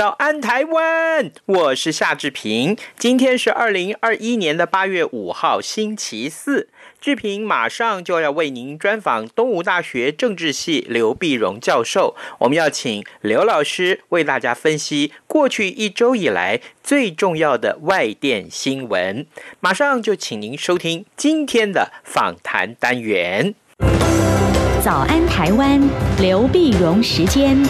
早安台湾，我是夏志平。今天是二零二一年的八月五号，星期四。志平马上就要为您专访东吴大学政治系刘碧荣教授，我们要请刘老师为大家分析过去一周以来最重要的外电新闻。马上就请您收听今天的访谈单元。早安台湾，刘碧荣时间。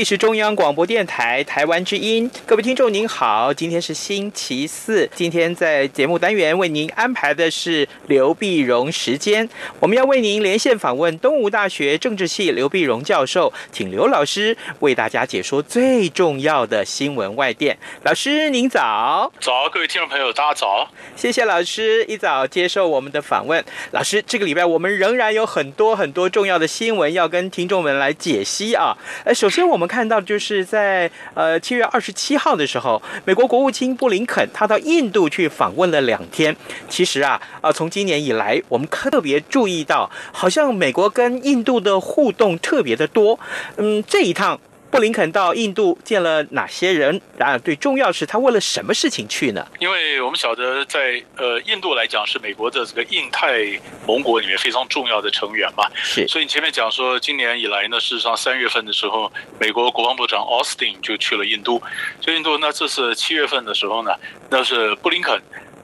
里是中央广播电台台湾之音，各位听众您好，今天是星期四，今天在节目单元为您安排的是刘碧荣时间，我们要为您连线访问东吴大学政治系刘碧荣教授，请刘老师为大家解说最重要的新闻外电。老师您早，早，各位听众朋友大家早，谢谢老师一早接受我们的访问。老师，这个礼拜我们仍然有很多很多重要的新闻要跟听众们来解析啊，呃，首先。我们看到，就是在呃七月二十七号的时候，美国国务卿布林肯他到印度去访问了两天。其实啊，啊从今年以来，我们特别注意到，好像美国跟印度的互动特别的多。嗯，这一趟。布林肯到印度见了哪些人？然而，最重要是他为了什么事情去呢？因为我们晓得在，在呃印度来讲是美国的这个印太盟国里面非常重要的成员嘛。是。所以你前面讲说，今年以来呢，事实上三月份的时候，美国国防部长奥斯汀就去了印度。去印度，那这是七月份的时候呢，那是布林肯。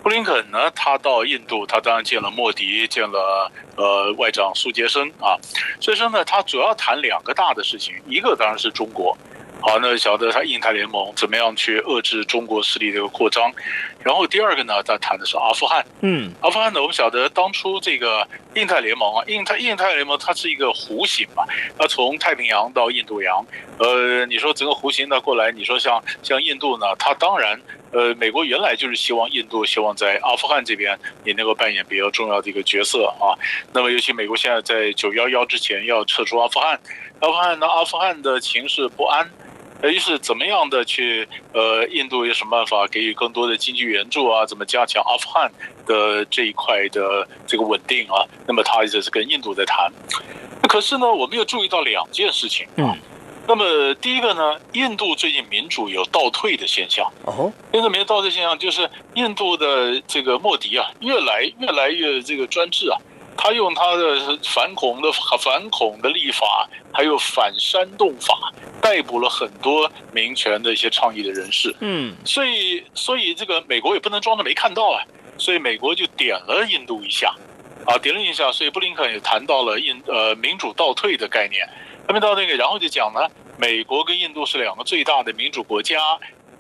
布林肯呢，他到印度，他当然见了莫迪，见了呃外长苏杰生啊。所以说呢，他主要谈两个大的事情，一个当然是中国。好，那晓得他印太联盟怎么样去遏制中国势力的一个扩张，然后第二个呢，他谈的是阿富汗。嗯，阿富汗呢，我们晓得当初这个印太联盟啊，印太印太联盟它是一个弧形嘛，它从太平洋到印度洋，呃，你说整个弧形呢过来，你说像像印度呢，它当然，呃，美国原来就是希望印度希望在阿富汗这边也能够扮演比较重要的一个角色啊。那么尤其美国现在在九幺幺之前要撤出阿富汗，阿富汗呢，阿富汗的情势不安。呃于是怎么样的去呃，印度有什么办法给予更多的经济援助啊？怎么加强阿富汗的这一块的这个稳定啊？那么他一直是跟印度在谈。可是呢，我们又注意到两件事情啊。那么第一个呢，印度最近民主有倒退的现象。哦，印度民主倒退现象就是印度的这个莫迪啊，越来越来越这个专制啊。他用他的反恐的反恐的立法，还有反煽动法，逮捕了很多民权的一些倡议的人士。嗯，所以所以这个美国也不能装着没看到啊，所以美国就点了印度一下，啊，点了一下，所以布林肯也谈到了印呃民主倒退的概念。他们到那个，然后就讲呢，美国跟印度是两个最大的民主国家，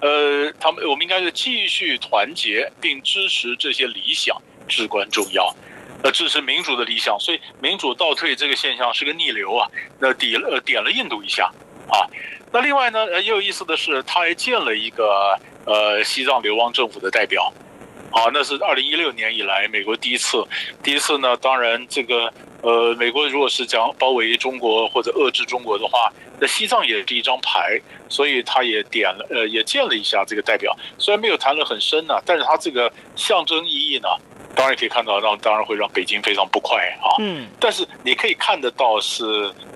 呃，他们我们应该是继续团结并支持这些理想，至关重要。呃，支持民主的理想，所以民主倒退这个现象是个逆流啊。那点了呃点了印度一下啊。那另外呢，呃，也有意思的是，他还见了一个呃西藏流亡政府的代表，啊，那是二零一六年以来美国第一次。第一次呢，当然这个呃，美国如果是讲包围中国或者遏制中国的话，那西藏也是一张牌，所以他也点了呃也见了一下这个代表，虽然没有谈得很深呢，啊，但是他这个象征意义呢。当然可以看到，让当然会让北京非常不快啊。嗯，但是你可以看得到是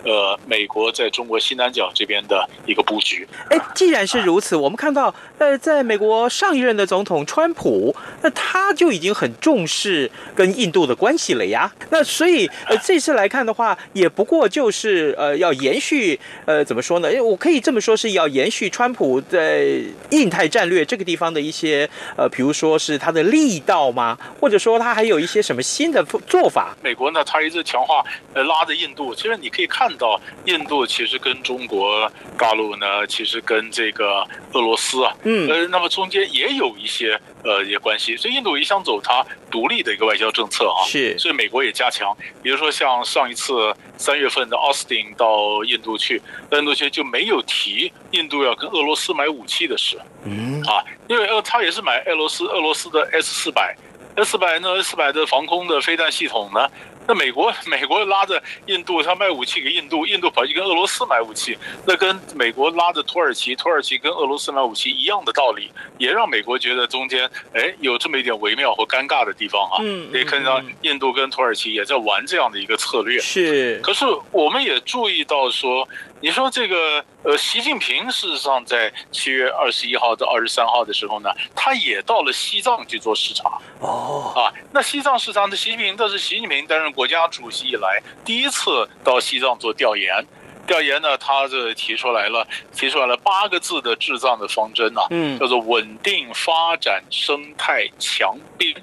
呃，美国在中国西南角这边的一个布局。哎，既然是如此，我们看到呃，在美国上一任的总统川普，那他就已经很重视跟印度的关系了呀。那所以呃，这次来看的话，也不过就是呃，要延续呃，怎么说呢？因为我可以这么说，是要延续川普在印太战略这个地方的一些呃，比如说是他的力道吗？或者说。说他还有一些什么新的做法？美国呢，他一直强化呃拉着印度，其实你可以看到，印度其实跟中国大陆呢，其实跟这个俄罗斯啊，嗯，呃，那么中间也有一些呃一些关系，所以印度一向走它独立的一个外交政策啊，是，所以美国也加强，比如说像上一次三月份的奥斯汀到印度去，印度去就没有提印度要跟俄罗斯买武器的事，嗯啊，因为呃他也是买俄罗斯俄罗斯的 S 四百。S 四百呢？S 四百的防空的飞弹系统呢？那美国美国拉着印度，他卖武器给印度，印度跑去跟俄罗斯买武器，那跟美国拉着土耳其，土耳其跟俄罗斯买武器一样的道理，也让美国觉得中间哎有这么一点微妙和尴尬的地方哈。嗯，可以看到印度跟土耳其也在玩这样的一个策略。是，可是我们也注意到说。你说这个呃，习近平事实上在七月二十一号到二十三号的时候呢，他也到了西藏去做视察。哦，啊，那西藏视察的习近平，这是习近平担任国家主席以来第一次到西藏做调研。调研呢，他这提出来了，提出来了八个字的治藏的方针呢，嗯，叫做稳定发展生态强边，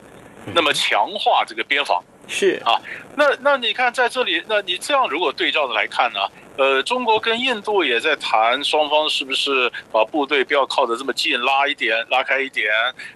那么强化这个边防是啊。那那你看在这里，那你这样如果对照的来看呢？呃，中国跟印度也在谈，双方是不是把部队不要靠得这么近，拉一点，拉开一点。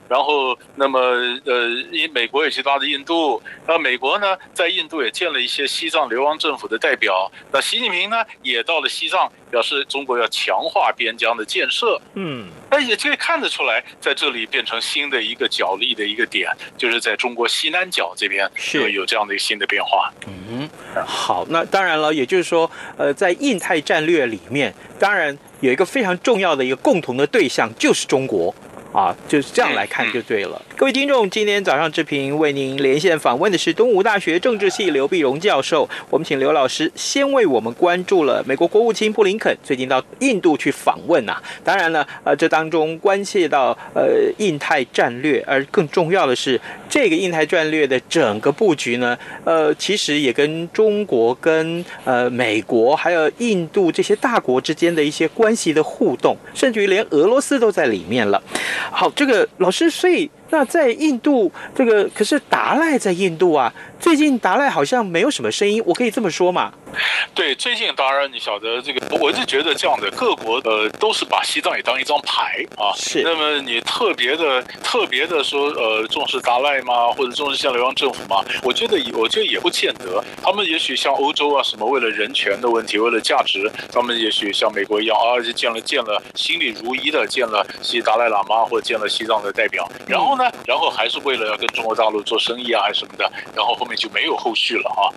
然后，那么呃，因美国也去拉着印度，那美国呢，在印度也建了一些西藏流亡政府的代表。那习近平呢，也到了西藏，表示中国要强化边疆的建设。嗯，那也可以看得出来，在这里变成新的一个角力的一个点，就是在中国西南角这边是有这样的一个新的变化。嗯，好，那当然了，也就是说，呃，在印太战略里面，当然有一个非常重要的一个共同的对象，就是中国。啊，就是这样来看就对了。各位听众，今天早上志平为您连线访问的是东吴大学政治系刘碧荣教授。我们请刘老师先为我们关注了美国国务卿布林肯最近到印度去访问、啊。当然了，呃，这当中关系到呃印太战略，而更重要的是这个印太战略的整个布局呢，呃，其实也跟中国、跟呃美国还有印度这些大国之间的一些关系的互动，甚至于连俄罗斯都在里面了。好，这个老师，所以。那在印度，这个可是达赖在印度啊。最近达赖好像没有什么声音，我可以这么说嘛？对，最近当然你晓得这个，我是觉得这样的各国呃都是把西藏也当一张牌啊。是。那么你特别的特别的说呃重视达赖吗？或者重视像流亡政府吗？我觉得我觉得也不见得。他们也许像欧洲啊什么，为了人权的问题，为了价值，他们也许像美国一样啊，就见了见了心里如一的见了西达赖喇嘛或者见了西藏的代表，然后呢？然后还是为了要跟中国大陆做生意啊，还是什么的，然后后面就没有后续了啊。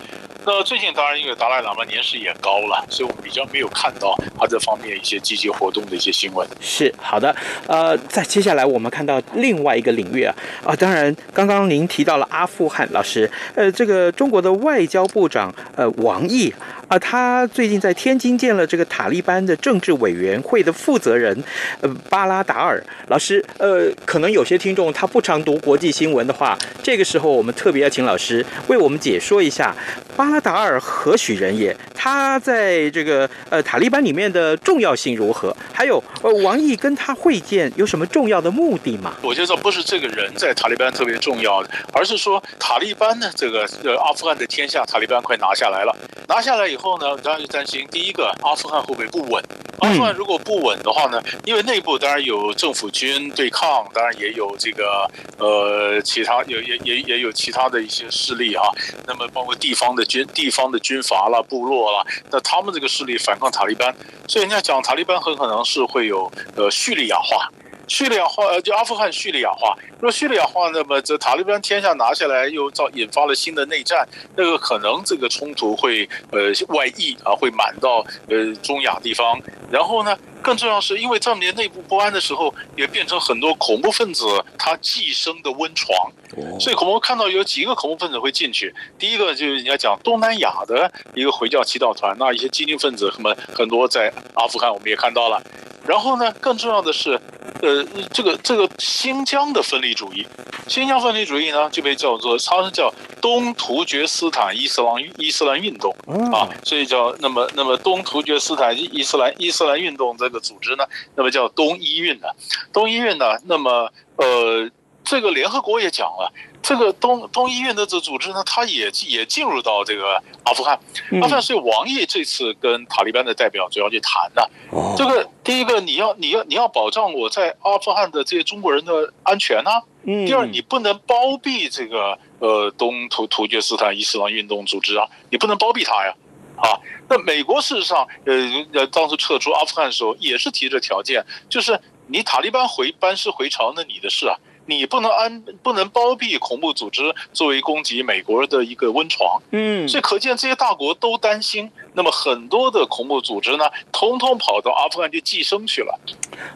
那最近当然因为达赖喇嘛年事也高了，所以我们比较没有看到他这方面一些积极活动的一些新闻。是好的，呃，在接下来我们看到另外一个领域啊，啊，当然刚刚您提到了阿富汗老师，呃，这个中国的外交部长呃王毅。啊，他最近在天津见了这个塔利班的政治委员会的负责人，呃，巴拉达尔老师。呃，可能有些听众他不常读国际新闻的话，这个时候我们特别要请老师为我们解说一下巴拉达尔何许人也？他在这个呃塔利班里面的重要性如何？还有呃王毅跟他会见有什么重要的目的吗？我觉得不是这个人在塔利班特别重要，而是说塔利班呢，这个呃阿富汗的天下，塔利班快拿下来了，拿下来以后呢，当然就担心第一个阿富汗会不会不稳？阿富汗如果不稳的话呢，因为内部当然有政府军对抗，当然也有这个呃其他有也也也有其他的一些势力哈、啊，那么包括地方的军地方的军阀啦、部落啦，那他们这个势力反抗塔利班，所以人家讲塔利班很可能是会有呃叙利亚化。叙利亚化，呃，就阿富汗叙利亚化。若叙利亚化，那么这塔利班天下拿下来，又造引发了新的内战，那个可能这个冲突会呃外溢啊，会满到呃中亚地方。然后呢，更重要是因为这么年内部不安的时候，也变成很多恐怖分子他寄生的温床。所以恐怖看到有几个恐怖分子会进去。第一个就是你要讲东南亚的一个回教祈祷团，那一些激进分子什么很多在阿富汗，我们也看到了。然后呢，更重要的是。呃，这个这个新疆的分离主义，新疆分离主义呢就被叫做，它是叫东突厥斯坦伊斯兰伊斯兰运动啊，所以叫那么那么东突厥斯坦伊斯兰伊斯兰运动这个组织呢，那么叫东伊运的，东伊运呢，那么呃，这个联合国也讲了。这个东东医院的这组织呢，他也也进入到这个阿富汗。嗯、阿富汗，所以王毅这次跟塔利班的代表主要去谈的。哦、这个第一个，你要你要你要保障我在阿富汗的这些中国人的安全呢、啊。嗯。第二，你不能包庇这个呃东突突厥斯坦伊斯兰运动组织啊，你不能包庇他呀。啊，那美国事实上呃呃当时撤出阿富汗的时候也是提着条件，就是你塔利班回班师回朝，那你的事啊。你不能安不能包庇恐怖组织作为攻击美国的一个温床，嗯，所以可见这些大国都担心，那么很多的恐怖组织呢，通通跑到阿富汗去寄生去了，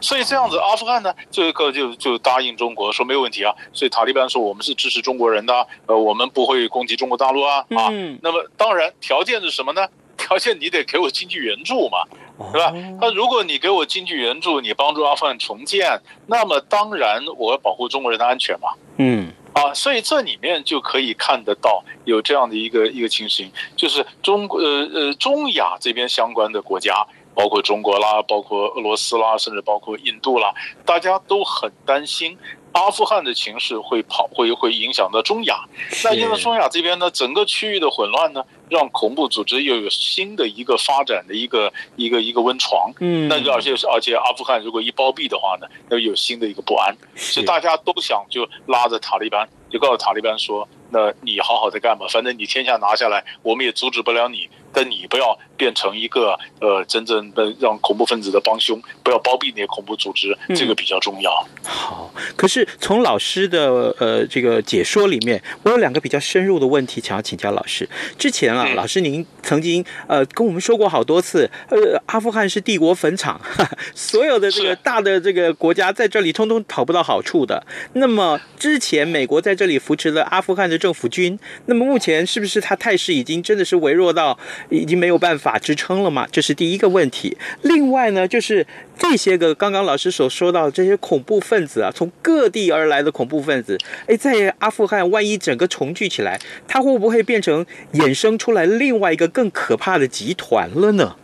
所以这样子阿富汗呢，这个就就答应中国说没有问题啊，所以塔利班说我们是支持中国人的，呃，我们不会攻击中国大陆啊，啊，那么当然条件是什么呢？条件你得给我经济援助嘛，对吧？那如果你给我经济援助，你帮助阿富汗重建，那么当然我要保护中国人的安全嘛。嗯，啊，所以这里面就可以看得到有这样的一个一个情形，就是中国呃呃中亚这边相关的国家，包括中国啦，包括俄罗斯啦，甚至包括印度啦，大家都很担心。阿富汗的情势会跑会会影响到中亚，那因为中亚这边呢，整个区域的混乱呢，让恐怖组织又有新的一个发展的一个一个一个温床。嗯，那而且而且阿富汗如果一包庇的话呢，又有新的一个不安，所以大家都想就拉着塔利班，就告诉塔利班说，那你好好的干吧，反正你天下拿下来，我们也阻止不了你。但你不要变成一个呃真正的让恐怖分子的帮凶，不要包庇那些恐怖组织，嗯、这个比较重要。好，可是从老师的呃这个解说里面，我有两个比较深入的问题想要请教老师。之前啊，嗯、老师您曾经呃跟我们说过好多次，呃，阿富汗是帝国坟场，所有的这个大的这个国家在这里通通讨不到好处的。那么之前美国在这里扶持了阿富汗的政府军，那么目前是不是他态势已经真的是微弱到？已经没有办法支撑了嘛？这是第一个问题。另外呢，就是这些个刚刚老师所说到的这些恐怖分子啊，从各地而来的恐怖分子，哎，在阿富汗万一整个重聚起来，它会不会变成衍生出来另外一个更可怕的集团了呢？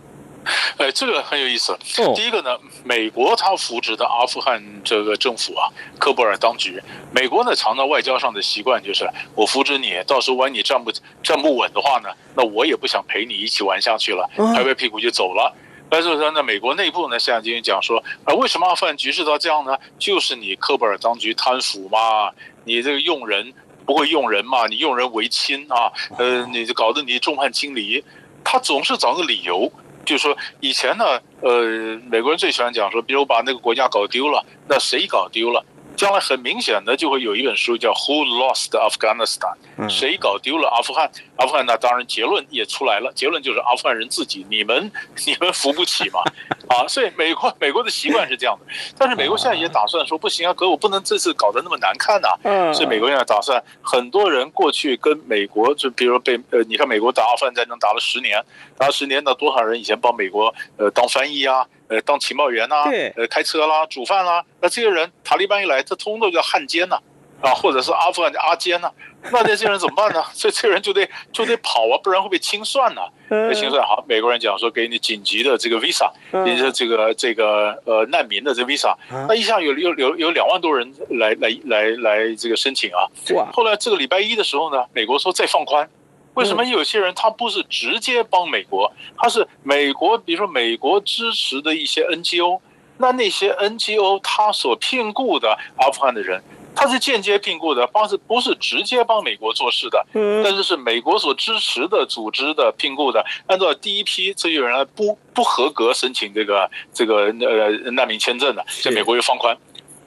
哎，这个很有意思。第一个呢，美国它扶植的阿富汗这个政府啊，科布尔当局，美国呢常常外交上的习惯就是，我扶植你，到时候万一你站不站不稳的话呢，那我也不想陪你一起玩下去了，拍拍屁股就走了。但是说呢，美国内部呢现在今天讲说，啊，为什么阿富汗局势到这样呢？就是你科布尔当局贪腐嘛，你这个用人不会用人嘛，你用人为亲啊，呃，你就搞得你众叛亲离，他总是找个理由。就是说，以前呢，呃，美国人最喜欢讲说，比如把那个国家搞丢了，那谁搞丢了？将来很明显的就会有一本书叫《Who Lost Afghanistan》，谁搞丢了阿富汗？阿富汗那当然结论也出来了，结论就是阿富汗人自己，你们 你们扶不起嘛，啊，所以美国美国的习惯是这样的，但是美国现在也打算说不行啊，可我不能这次搞得那么难看呐，嗯。所以美国现在打算很多人过去跟美国，就比如说被呃，你看美国打阿富汗战争打了十年，打了十年，那多少人以前帮美国呃当翻译啊？呃，当情报员呐、啊，对呃，开车啦，煮饭啦，那这些人塔利班一来，这通通叫汉奸呐，啊，或者是阿富汗的阿奸呐，那这些人怎么办呢？所 以这些人就得就得跑啊，不然会被清算呐、啊。被清算好，美国人讲说给你紧急的这个 visa，也就是这个这个呃难民的这 visa，那一下有有有有两万多人来来来来这个申请啊。哇！后来这个礼拜一的时候呢，美国说再放宽。为什么有些人他不是直接帮美国，他是美国，比如说美国支持的一些 NGO，那那些 NGO 他所聘雇的阿富汗的人，他是间接聘雇的，方式不是直接帮美国做事的，但是是美国所支持的组织的聘雇的，按照第一批这些人不不合格申请这个这个呃难民签证的，在美国又放宽，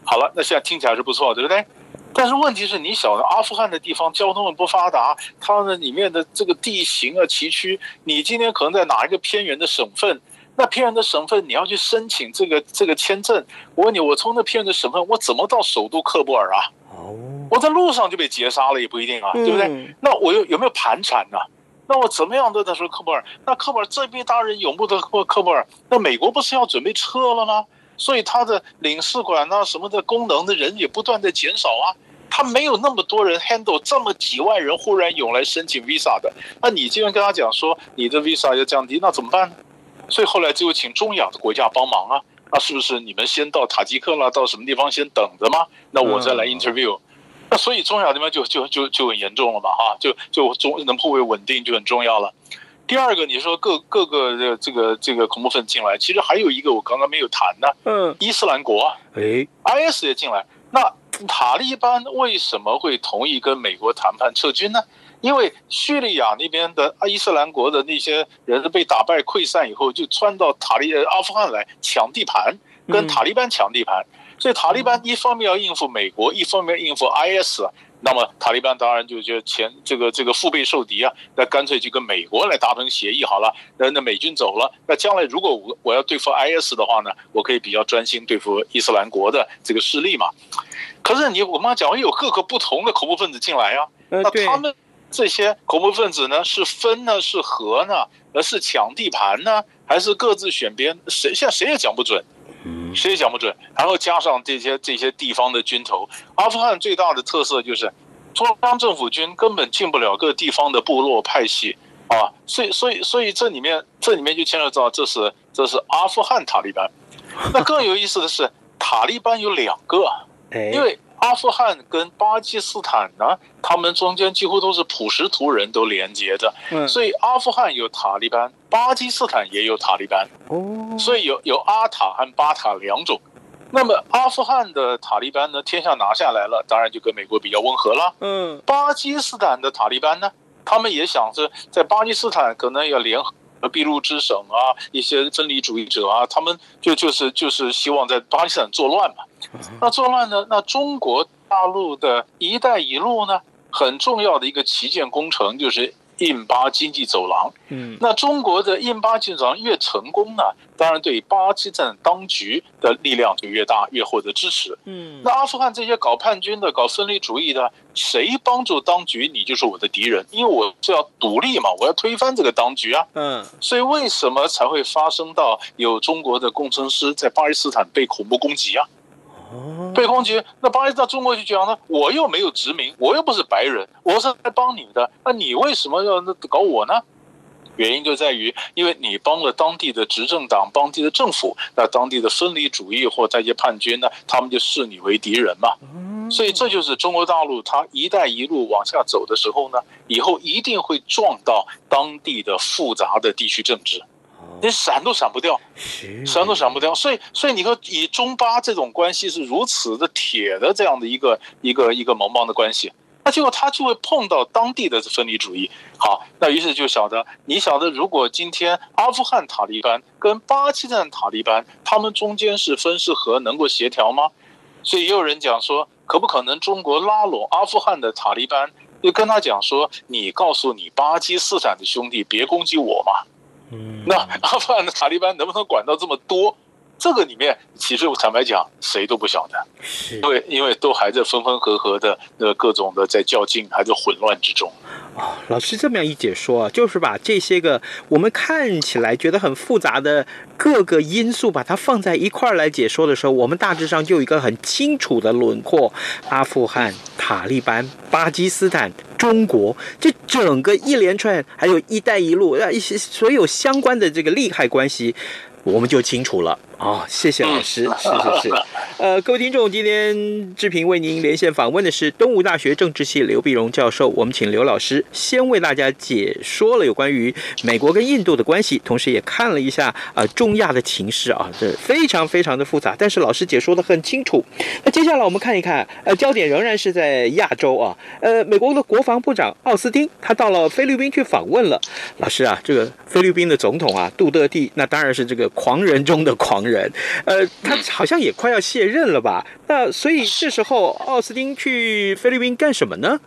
好了，那现在听起来是不错，对不对？但是问题是你晓得阿富汗的地方交通很不发达，它的里面的这个地形啊崎岖，你今天可能在哪一个偏远的省份，那偏远的省份你要去申请这个这个签证，我问你，我从那偏远的省份我怎么到首都喀布尔啊？我在路上就被劫杀了也不一定啊，对不对？那我有有没有盘缠呢？那我怎么样都在说喀布尔？那喀布尔这边当然拥护的喀喀布尔，那美国不是要准备撤了吗？所以他的领事馆啊，什么的功能的人也不断的减少啊，他没有那么多人 handle 这么几万人忽然涌来申请 visa 的，那你既然跟他讲说你的 visa 要降低，那怎么办呢？所以后来就请中亚的国家帮忙啊，那是不是你们先到塔吉克了，到什么地方先等着吗？那我再来 interview。那所以中亚这边就就就就很严重了嘛，哈，就就中能不会稳定就很重要了。第二个，你说各各个的这个这个恐怖分子进来，其实还有一个我刚刚没有谈呢，嗯，伊斯兰国，哎，IS 也进来。那塔利班为什么会同意跟美国谈判撤军呢？因为叙利亚那边的伊斯兰国的那些人被打败溃散以后，就窜到塔利阿富汗来抢地盘，跟塔利班抢地盘。所以塔利班一方面要应付美国，一方面应付 IS，那么塔利班当然就觉得前这个这个腹背受敌啊，那干脆就跟美国来达成协议好了。那那美军走了，那将来如果我我要对付 IS 的话呢，我可以比较专心对付伊斯兰国的这个势力嘛。可是你我妈讲有各个不同的恐怖分子进来啊，那他们这些恐怖分子呢，是分呢，是合呢，而是抢地盘呢，还是各自选边？谁现在谁也讲不准。谁也讲不准，然后加上这些这些地方的军头，阿富汗最大的特色就是中央政府军根本进不了各地方的部落派系啊，所以所以所以这里面这里面就牵扯到这是这是阿富汗塔利班，那更有意思的是塔利班有两个，因为。阿富汗跟巴基斯坦呢，他们中间几乎都是普什图人都连接着，所以阿富汗有塔利班，巴基斯坦也有塔利班，所以有有阿塔和巴塔两种。那么阿富汗的塔利班呢，天下拿下来了，当然就跟美国比较温和了。嗯，巴基斯坦的塔利班呢，他们也想着在巴基斯坦可能要联合俾路支省啊，一些分离主义者啊，他们就就是就是希望在巴基斯坦作乱嘛。那作乱呢？那中国大陆的一带一路呢？很重要的一个旗舰工程就是印巴经济走廊。嗯，那中国的印巴经济走廊越成功呢，当然对巴基斯坦当局的力量就越大，越获得支持。嗯，那阿富汗这些搞叛军的、搞分离主义的，谁帮助当局，你就是我的敌人，因为我是要独立嘛，我要推翻这个当局啊。嗯，所以为什么才会发生到有中国的工程师在巴基斯坦被恐怖攻击啊？被攻击，那巴基斯坦中国就讲呢，我又没有殖民，我又不是白人，我是来帮你的，那你为什么要搞我呢？原因就在于，因为你帮了当地的执政党、当地的政府，那当地的分离主义或这些叛军呢，他们就视你为敌人嘛。所以这就是中国大陆它“一带一路”往下走的时候呢，以后一定会撞到当地的复杂的地区政治。你闪都闪不掉，闪都闪不掉，所以，所以你说以中巴这种关系是如此的铁的这样的一个一个一个盟邦的关系，那结果他就会碰到当地的分离主义。好，那于是就晓得，你晓得，如果今天阿富汗塔利班跟巴基斯坦塔利班，他们中间是分是合，能够协调吗？所以也有人讲说，可不可能中国拉拢阿富汗的塔利班，就跟他讲说，你告诉你巴基斯坦的兄弟，别攻击我嘛。那阿富汗的塔利班能不能管到这么多？这个里面其实我坦白讲，谁都不晓得，因为因为都还在分分合合的那各种的在较劲，还在混乱之中。哦，老师这么样一解说啊，就是把这些个我们看起来觉得很复杂的各个因素，把它放在一块儿来解说的时候，我们大致上就有一个很清楚的轮廓：阿富汗、塔利班、巴基斯坦、中国，这整个一连串，还有一带一路啊，一些所有相关的这个利害关系。我们就清楚了啊、哦！谢谢老师，是是是。呃，各位听众，今天志平为您连线访问的是东吴大学政治系刘碧荣教授。我们请刘老师先为大家解说了有关于美国跟印度的关系，同时也看了一下啊、呃、中亚的情势啊，这非常非常的复杂，但是老师解说的很清楚。那接下来我们看一看，呃，焦点仍然是在亚洲啊。呃，美国的国防部长奥斯汀他到了菲律宾去访问了。老师啊，这个菲律宾的总统啊，杜特蒂，那当然是这个。狂人中的狂人，呃，他好像也快要卸任了吧？那所以这时候奥斯汀去菲律宾干什么呢？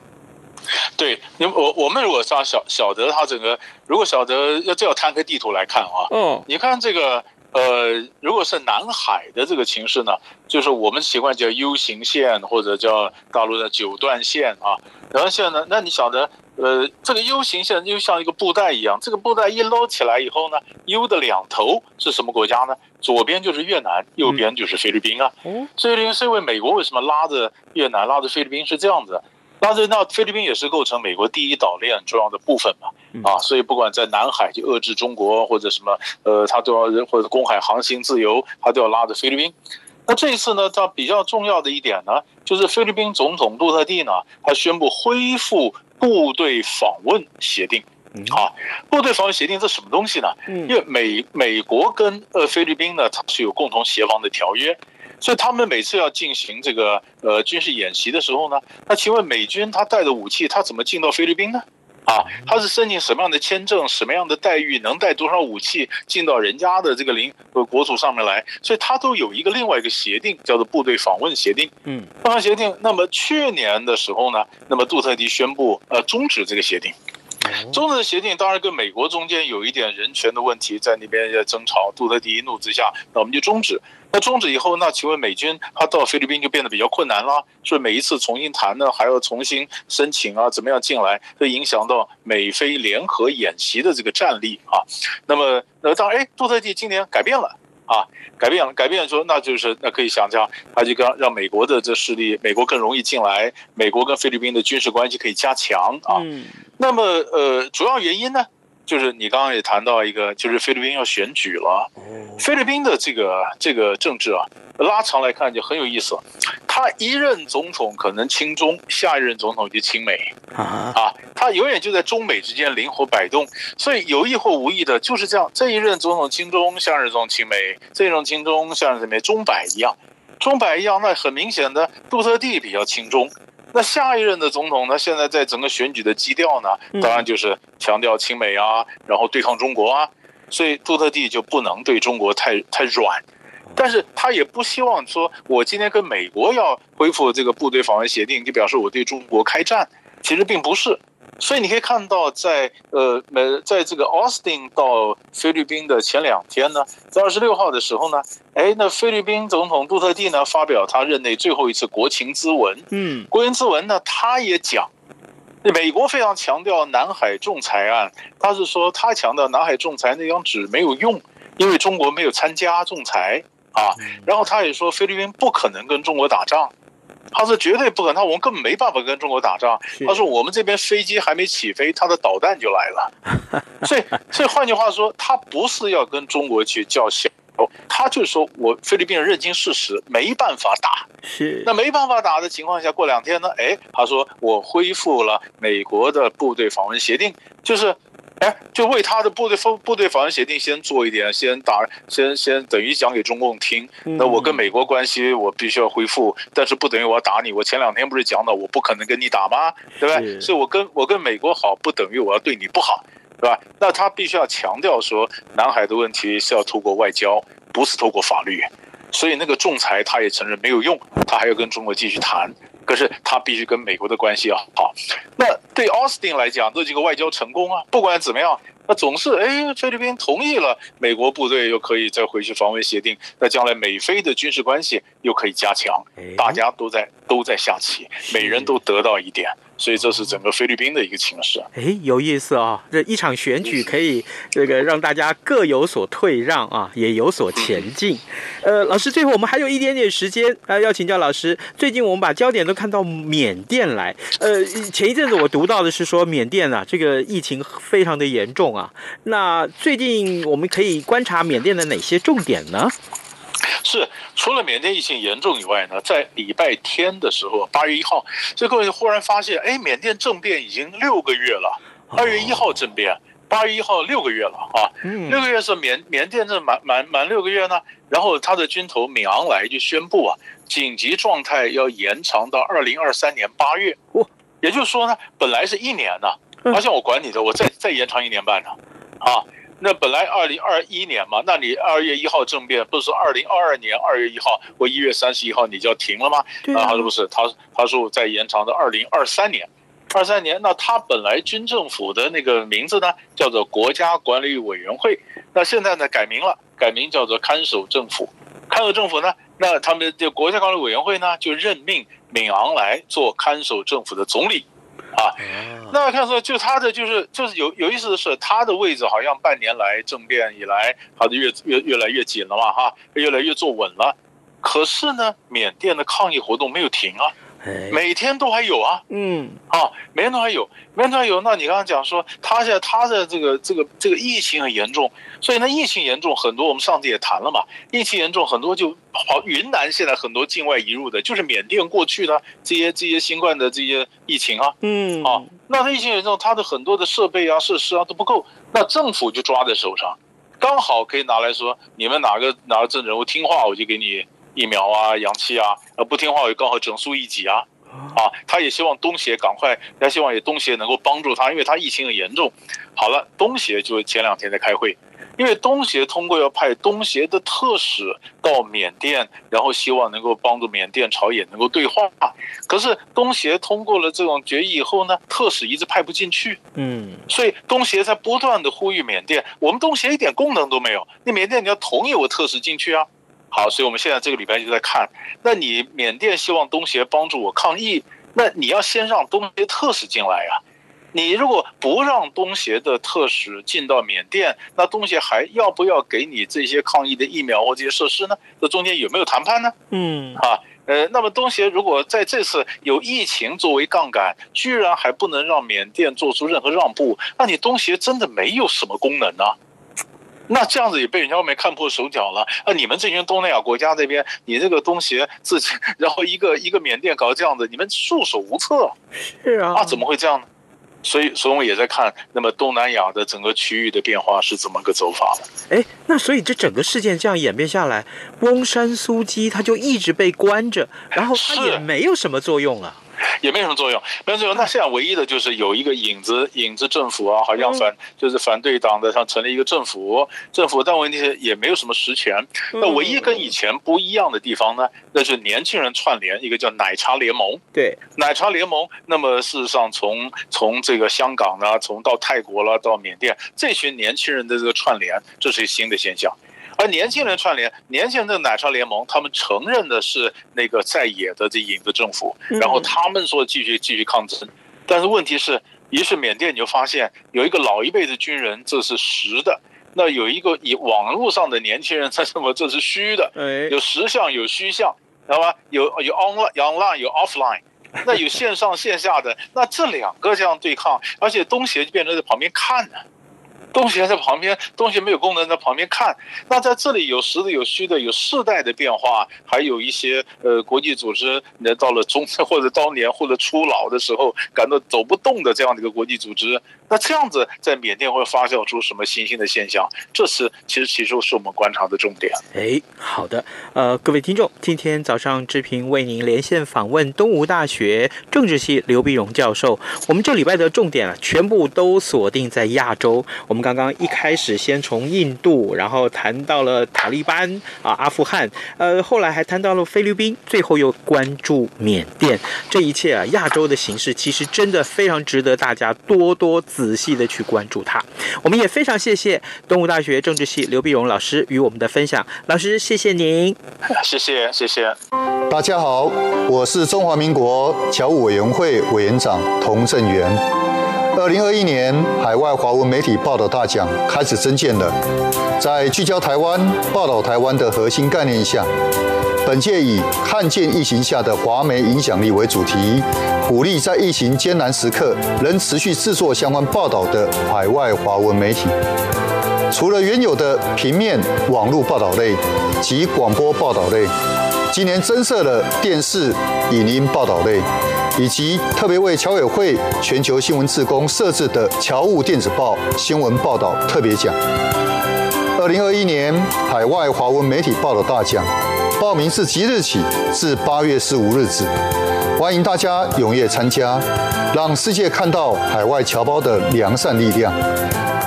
对，你我我们如果晓晓晓得他整个，如果晓得要这要摊开地图来看啊，嗯，你看这个呃，如果是南海的这个情势呢，就是我们习惯叫 U 型线或者叫大陆的九段线啊，然后现在呢，那你晓得？呃，这个 U 型线就像一个布袋一样，这个布袋一捞起来以后呢，U 的两头是什么国家呢？左边就是越南，右边就是菲律宾啊。嗯，所以，所以美国为什么拉着越南、拉着菲律宾是这样子？拉着那菲律宾也是构成美国第一岛链重要的部分嘛。啊，所以不管在南海去遏制中国或者什么，呃，他都要或者公海航行自由，他都要拉着菲律宾。那这一次呢，它比较重要的一点呢，就是菲律宾总统杜特地呢，他宣布恢复部队访问协定。啊，部队访问协定这什么东西呢？因为美美国跟呃菲律宾呢，它是有共同协防的条约，所以他们每次要进行这个呃军事演习的时候呢，那请问美军他带的武器，他怎么进到菲律宾呢？啊，他是申请什么样的签证，什么样的待遇，能带多少武器进到人家的这个领呃国土上面来？所以他都有一个另外一个协定，叫做部队访问协定。嗯，访问协定。那么去年的时候呢，那么杜特地宣布呃终止这个协定。中日协定当然跟美国中间有一点人权的问题在那边在争吵，杜特地一怒之下，那我们就终止。那终止以后，那请问美军他到菲律宾就变得比较困难了，所以每一次重新谈呢，还要重新申请啊，怎么样进来，会影响到美菲联合演习的这个战力啊。那么，那当然，哎，杜特地今年改变了。啊，改变了，改变说，那就是那可以想象，他就让让美国的这势力，美国更容易进来，美国跟菲律宾的军事关系可以加强啊。嗯、那么呃，主要原因呢，就是你刚刚也谈到一个，就是菲律宾要选举了，菲律宾的这个这个政治啊。拉长来看就很有意思，他一任总统可能亲中，下一任总统就亲美。啊，他永远就在中美之间灵活摆动，所以有意或无意的就是这样，这一任总统亲中，下一任总统亲美，这一任亲中，下一任亲美，中摆一样，中摆一样，那很明显的杜特地比较亲中，那下一任的总统呢，现在在整个选举的基调呢，当然就是强调亲美啊，然后对抗中国啊，所以杜特地就不能对中国太太软。但是他也不希望说，我今天跟美国要恢复这个部队访问协定，就表示我对中国开战，其实并不是。所以你可以看到在，在呃，美，在这个奥斯汀到菲律宾的前两天呢，在二十六号的时候呢，哎，那菲律宾总统杜特地呢发表他任内最后一次国情咨文，嗯，国情咨文呢，他也讲，美国非常强调南海仲裁案，他是说他强调南海仲裁那张纸没有用，因为中国没有参加仲裁。啊，然后他也说菲律宾不可能跟中国打仗，他说绝对不可能，他我们根本没办法跟中国打仗。他说我们这边飞机还没起飞，他的导弹就来了。所以，所以换句话说，他不是要跟中国去叫嚣，他就是说我菲律宾人认清事实，没办法打。是，那没办法打的情况下，过两天呢，哎，他说我恢复了美国的部队访问协定，就是。哎，就为他的部队部部队访问协定先做一点，先打，先先等于讲给中共听。那我跟美国关系我必须要恢复，但是不等于我要打你。我前两天不是讲了，我不可能跟你打吗？对吧？所以我跟我跟美国好，不等于我要对你不好，对吧？那他必须要强调说，南海的问题是要透过外交，不是透过法律。所以那个仲裁他也承认没有用，他还要跟中国继续谈。可是他必须跟美国的关系要好。那对奥斯汀来讲，这几个外交成功啊，不管怎么样，那总是哎，菲律宾同意了，美国部队又可以再回去防卫协定，那将来美菲的军事关系又可以加强，大家都在都在下棋，每人都得到一点。所以这是整个菲律宾的一个情势。哎，有意思啊！这一场选举可以这个让大家各有所退让啊，也有所前进。呃，老师，最后我们还有一点点时间啊，要请教老师。最近我们把焦点都看到缅甸来。呃，前一阵子我读到的是说缅甸啊，这个疫情非常的严重啊。那最近我们可以观察缅甸的哪些重点呢？是，除了缅甸疫情严重以外呢，在礼拜天的时候，八月一号，这各位忽然发现，哎，缅甸政变已经六个月了。二月一号政变，八月一号六个月了啊，六个月是缅缅甸这满满满六个月呢。然后他的军头敏昂莱就宣布啊，紧急状态要延长到二零二三年八月。也就是说呢，本来是一年呢，而且我管你的，我再再延长一年半呢，啊。那本来二零二一年嘛，那你二月一号政变，不是说二零二二年二月一号或一月三十一号你就要停了吗？啊，他说不是，他他说再延长到二零二三年，二三年。那他本来军政府的那个名字呢，叫做国家管理委员会，那现在呢改名了，改名叫做看守政府。看守政府呢，那他们的国家管理委员会呢，就任命敏昂莱做看守政府的总理。啊，那看说就他的就是就是有有意思的是，他的位置好像半年来政变以来，他的越越越来越紧了嘛，哈，越来越坐稳了。可是呢，缅甸的抗议活动没有停啊，每天都还有啊，嗯，啊，每天都还有，每天都还有。那你刚刚讲说，他现在他的这个这个这个疫情很严重，所以呢，疫情严重很多，我们上次也谈了嘛，疫情严重很多就跑云南，现在很多境外移入的，就是缅甸过去的这些这些新冠的这些疫情啊，嗯，啊，那他疫情严重，他的很多的设备啊、设施啊都不够，那政府就抓在手上，刚好可以拿来说，你们哪个哪个政治人物听话，我就给你。疫苗啊，氧气啊，呃，不听话也刚好整肃一己啊，啊，他也希望东协赶快，他希望也东协能够帮助他，因为他疫情很严重。好了，东协就前两天在开会，因为东协通过要派东协的特使到缅甸，然后希望能够帮助缅甸朝野能够对话。可是东协通过了这种决议以后呢，特使一直派不进去，嗯，所以东协在不断的呼吁缅甸，我们东协一点功能都没有，那缅甸你要同意我特使进去啊。好，所以我们现在这个礼拜就在看，那你缅甸希望东协帮助我抗疫，那你要先让东协特使进来呀。你如果不让东协的特使进到缅甸，那东协还要不要给你这些抗疫的疫苗或这些设施呢？这中间有没有谈判呢？嗯，啊，呃，那么东协如果在这次有疫情作为杠杆，居然还不能让缅甸做出任何让步，那你东协真的没有什么功能呢？那这样子也被人家外面看破手脚了啊！你们这群东南亚国家这边，你这个东协自己，然后一个一个缅甸搞这样子，你们束手无策。是啊，啊，怎么会这样呢？所以，所以我们也在看，那么东南亚的整个区域的变化是怎么个走法的？哎，那所以这整个事件这样演变下来，翁山苏姬他就一直被关着，然后他也没有什么作用了。也没什么作用，没有作用。那现在唯一的就是有一个影子，影子政府啊，好像反就是反对党的，像成立一个政府，政府，但问题是也没有什么实权。那唯一跟以前不一样的地方呢，那是年轻人串联，一个叫奶茶联盟。对，奶茶联盟。那么事实上，从从这个香港呢，从到泰国了，到缅甸，这群年轻人的这个串联，这是一新的现象。而年轻人串联，年轻人的奶茶联盟，他们承认的是那个在野的这影子政府，然后他们说继续继续抗争，但是问题是，于是缅甸你就发现有一个老一辈的军人，这是实的；那有一个以网络上的年轻人，他什么这是虚的？有实相有虚相，知道吧？有有 online 有 online 有 offline，那有线上线下的，那这两个这样对抗，而且东协就变成在旁边看呢。东西还在旁边，东西没有功能在旁边看。那在这里有实的，有虚的，有世代的变化，还有一些呃国际组织，那到了中或者当年或者初老的时候，感到走不动的这样的一个国际组织。那这样子在缅甸会发酵出什么新兴的现象？这是其实其实是我们观察的重点。哎，好的，呃，各位听众，今天早上志平为您连线访问东吴大学政治系刘必荣教授。我们这礼拜的重点啊，全部都锁定在亚洲。我们刚刚一开始先从印度，然后谈到了塔利班啊，阿富汗，呃，后来还谈到了菲律宾，最后又关注缅甸。这一切啊，亚洲的形势其实真的非常值得大家多多。细的去关注它，我们也非常谢谢东吴大学政治系刘碧荣老师与我们的分享。老师，谢谢您，谢谢谢谢。大家好，我是中华民国侨务委员会委员长童振源。二零二一年海外华文媒体报道大奖开始征件了，在聚焦台湾、报道台湾的核心概念下。本届以“看见疫情下的华媒影响力”为主题，鼓励在疫情艰难时刻仍持续制作相关报道的海外华文媒体。除了原有的平面、网络报道类及广播报道类，今年增设了电视、影音报道类，以及特别为侨委会全球新闻志工设置的侨务电子报新闻报道特别奖。二零二一年海外华文媒体报道大奖。报名自即日起至八月十五日止，欢迎大家踊跃参加，让世界看到海外侨胞的良善力量。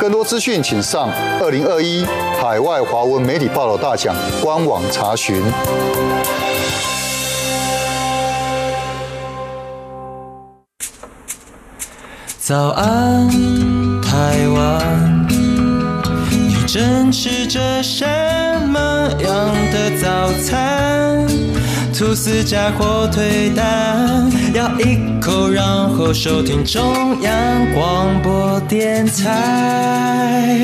更多资讯请上二零二一海外华文媒体报道大奖官网查询。早安，台湾，正吃着什么样的早餐？吐司加火腿蛋，咬一口，然后收听中央广播电台。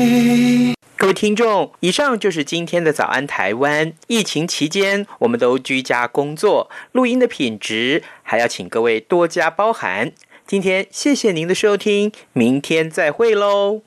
各位听众，以上就是今天的早安台湾。疫情期间，我们都居家工作，录音的品质还要请各位多加包涵。今天谢谢您的收听，明天再会喽。